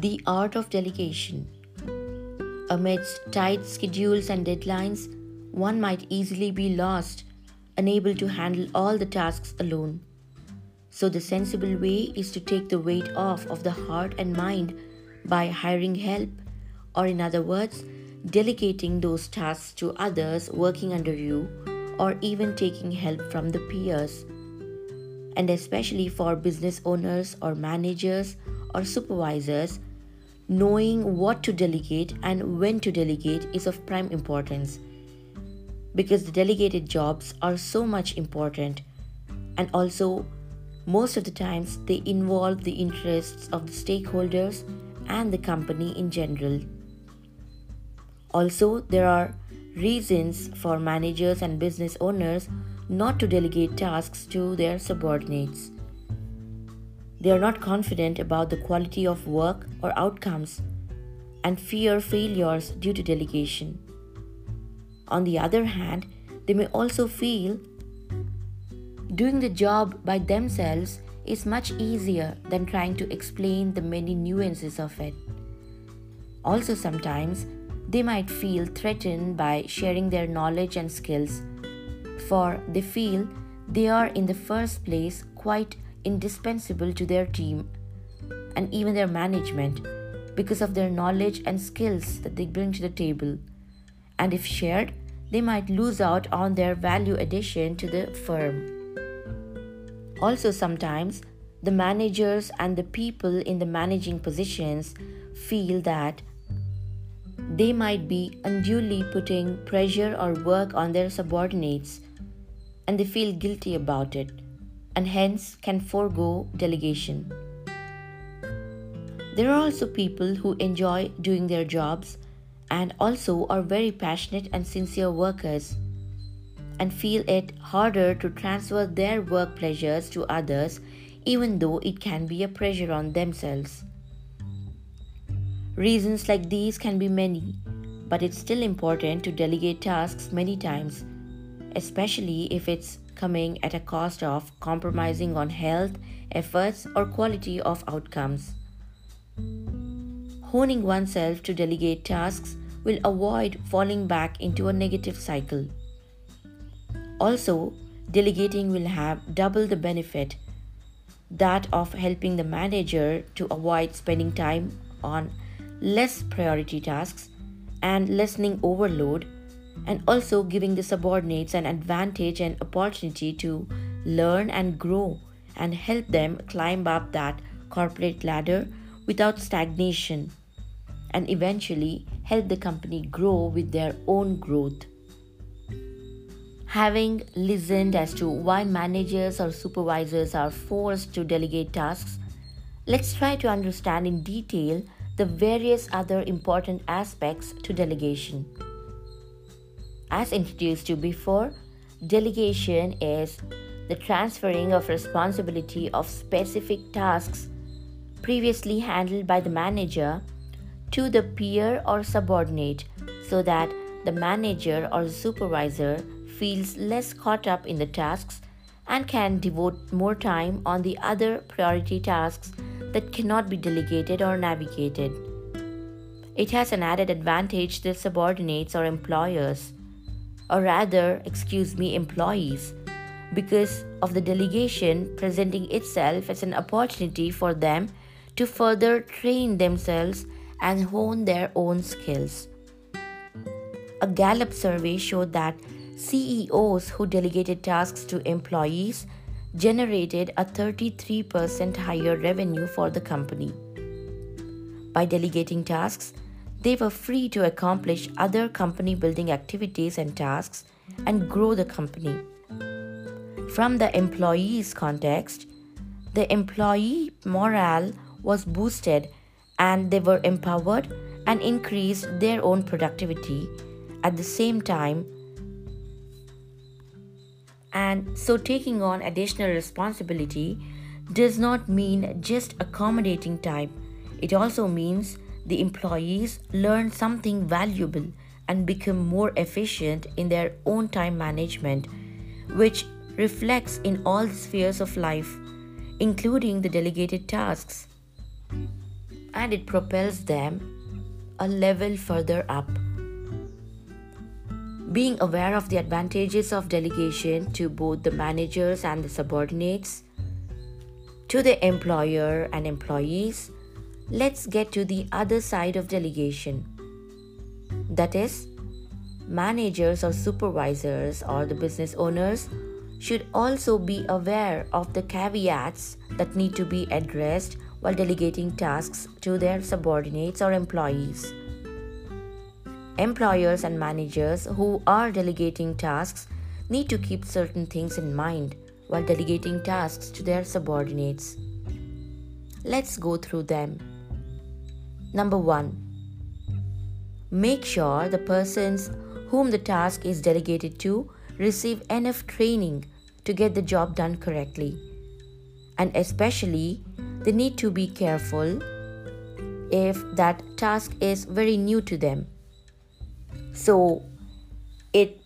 The art of delegation. Amidst tight schedules and deadlines, one might easily be lost, unable to handle all the tasks alone. So, the sensible way is to take the weight off of the heart and mind by hiring help, or in other words, delegating those tasks to others working under you, or even taking help from the peers. And especially for business owners or managers or supervisors, knowing what to delegate and when to delegate is of prime importance. Because the delegated jobs are so much important and also most of the times they involve the interests of the stakeholders and the company in general. Also there are reasons for managers and business owners not to delegate tasks to their subordinates they are not confident about the quality of work or outcomes and fear failures due to delegation. On the other hand, they may also feel doing the job by themselves is much easier than trying to explain the many nuances of it. Also, sometimes they might feel threatened by sharing their knowledge and skills, for they feel they are in the first place quite indispensable to their team and even their management because of their knowledge and skills that they bring to the table. And if shared, they might lose out on their value addition to the firm. Also, sometimes the managers and the people in the managing positions feel that they might be unduly putting pressure or work on their subordinates and they feel guilty about it and hence can forego delegation. There are also people who enjoy doing their jobs and also are very passionate and sincere workers and feel it harder to transfer their work pleasures to others even though it can be a pressure on themselves. Reasons like these can be many, but it's still important to delegate tasks many times, especially if it's coming at a cost of compromising on health, efforts, or quality of outcomes. Honing oneself to delegate tasks will avoid falling back into a negative cycle. Also, delegating will have double the benefit that of helping the manager to avoid spending time on less priority tasks and lessening overload and also giving the subordinates an advantage and opportunity to learn and grow and help them climb up that corporate ladder without stagnation and eventually help the company grow with their own growth. Having listened as to why managers or supervisors are forced to delegate tasks, let's try to understand in detail the various other important aspects to delegation. As introduced to before, delegation is the transferring of responsibility of specific tasks previously handled by the manager to the peer or subordinate so that the manager or the supervisor feels less caught up in the tasks and can devote more time on the other priority tasks that cannot be delegated or navigated. It has an added advantage to subordinates or employers or rather, excuse me, employees, because of the delegation presenting itself as an opportunity for them to further train themselves and hone their own skills. A Gallup survey showed that CEOs who delegated tasks to employees generated a 33% higher revenue for the company. By delegating tasks, they were free to accomplish other company building activities and tasks and grow the company. From the employee's context, the employee morale was boosted and they were empowered and increased their own productivity at the same time. And so, taking on additional responsibility does not mean just accommodating time, it also means the employees learn something valuable and become more efficient in their own time management, which reflects in all spheres of life, including the delegated tasks. and it propels them a level further up. Being aware of the advantages of delegation to both the managers and the subordinates, to the employer and employees, let's get to the other side of delegation. That is, managers or supervisors or the business owners should also be aware of the caveats that need to be addressed while delegating tasks to their subordinates or employees. Employers and managers who are delegating tasks need to keep certain things in mind while delegating tasks to their subordinates. Let's go through them. Number one, make sure the persons whom the task is delegated to receive enough training to get the job done correctly. And especially, they need to be careful if that task is very new to them. So, it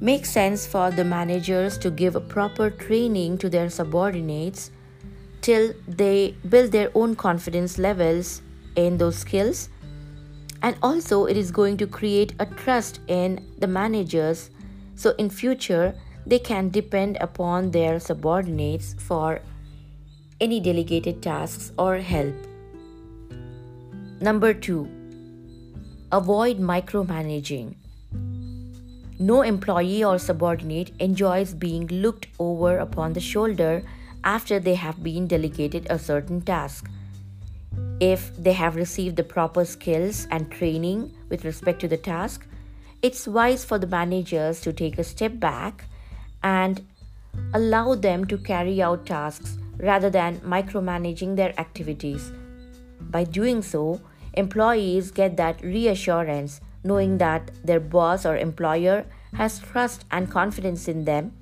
makes sense for the managers to give proper training to their subordinates till they build their own confidence levels in those skills. And also it is going to create a trust in the managers. So in future they can depend upon their subordinates for any delegated tasks or help. Number 2 avoid micromanaging. No employee or subordinate enjoys being looked over upon the shoulder after they have been delegated a certain task if they have received the proper skills and training with respect to the task, it's wise for the managers to take a step back and allow them to carry out tasks rather than micromanaging their activities. By doing so, employees get that reassurance knowing that their boss or employer has trust and confidence in them,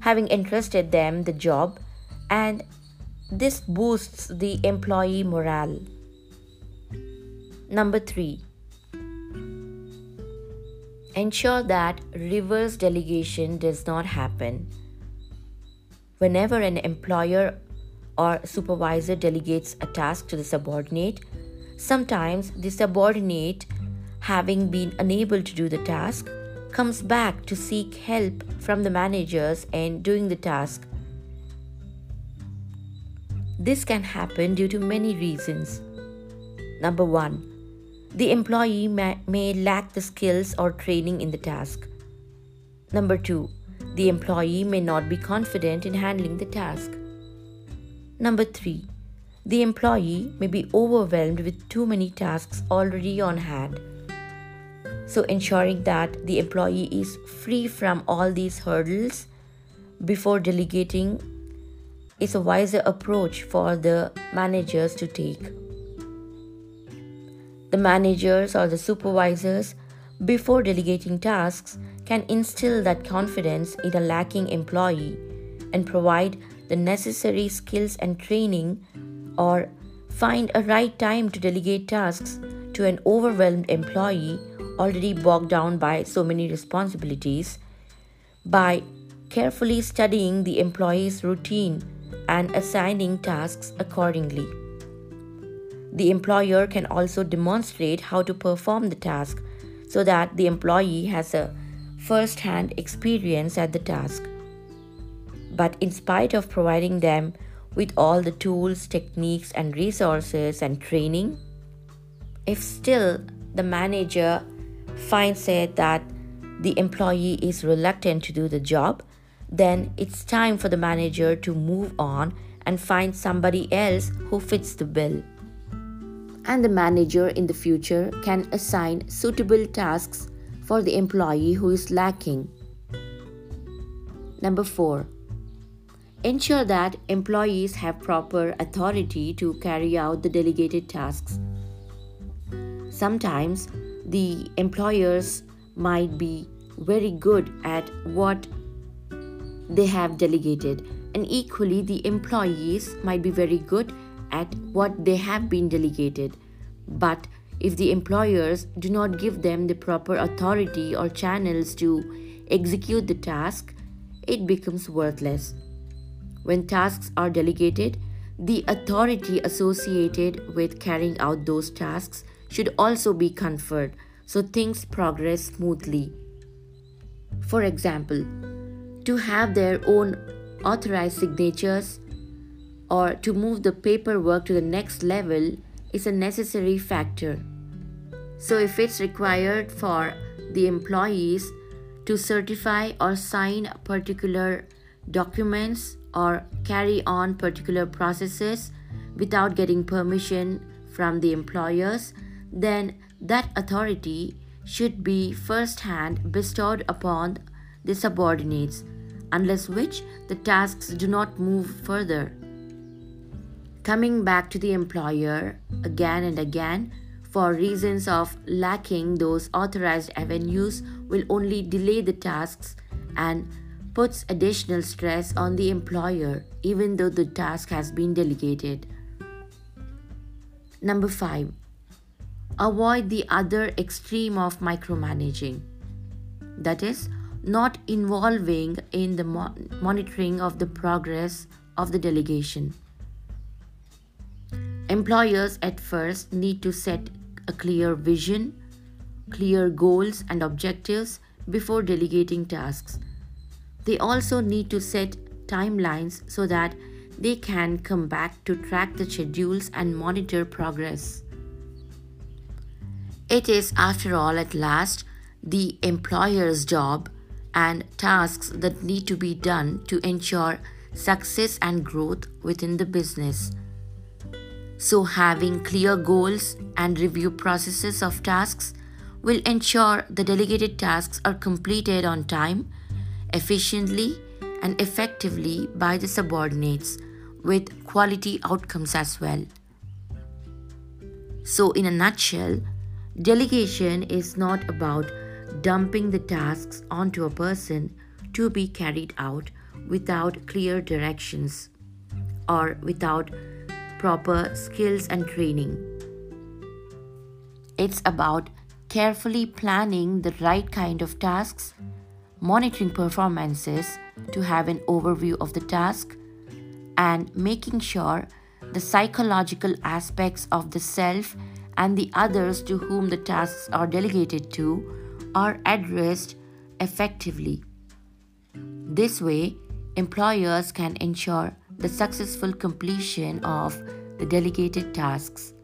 having entrusted them the job, and this boosts the employee morale. Number three, ensure that reverse delegation does not happen. Whenever an employer or supervisor delegates a task to the subordinate, sometimes the subordinate, having been unable to do the task, comes back to seek help from the managers in doing the task this can happen due to many reasons. Number one, the employee may, may, lack the skills or training in the task. Number two, the employee may not be confident in handling the task. Number three, the employee may be overwhelmed with too many tasks already on hand. So, ensuring that the employee is free from all these hurdles before delegating is a wiser approach for the managers to take. The managers or the supervisors, before delegating tasks, can instill that confidence in a lacking employee and provide the necessary skills and training or find a right time to delegate tasks to an overwhelmed employee already bogged down by so many responsibilities by carefully studying the employee's routine and assigning tasks accordingly. The employer can also demonstrate how to perform the task so that the employee has a first hand experience at the task. But in spite of providing them with all the tools, techniques, and resources and training, if still the manager finds it that the employee is reluctant to do the job, then it's time for the manager to move on and find somebody else who fits the bill. And the manager in the future can assign suitable tasks for the employee who is lacking. Number 4. Ensure that employees have proper authority to carry out the delegated tasks. Sometimes the employers might be very good at what they have delegated, and equally, the employees might be very good at what they have been delegated. But if the employers do not give them the proper authority or channels to execute the task, it becomes worthless. When tasks are delegated, The authority associated with carrying out those tasks should also be conferred so things progress smoothly. For example, to have their own authorized signatures or to move the paperwork to the next level is a necessary factor. So, if it's required for the employees to certify or sign particular documents or carry on particular processes without getting permission from the employers, then that authority should be first hand bestowed upon the subordinates, unless which the tasks do not move further. Coming back to the employer again and again for reasons of lacking those authorized avenues will only delay the tasks and puts additional stress on the employer even though the task has been delegated. Number 5. Avoid the other extreme of micromanaging. That is, not involving in the mo- monitoring of the progress of the delegation. Employers at first need to set a clear vision, clear goals and objectives before delegating tasks. They also need to set timelines so that they can come back to track the schedules and monitor progress. It is, after all, at last, the employer's job and tasks that need to be done to ensure success and growth within the business. So, having clear goals and review processes of tasks will ensure the delegated tasks are completed on time, efficiently, and effectively by the subordinates with quality outcomes as well. So, in a nutshell, delegation is not about dumping the tasks onto a person to be carried out without clear directions or without proper skills and training. It's about carefully planning the right kind of tasks, monitoring performances to have an overview of the task, and making sure the psychological aspects of the self and the others to whom the tasks are delegated to are addressed effectively. This way, employers can ensure the successful completion of the delegated tasks.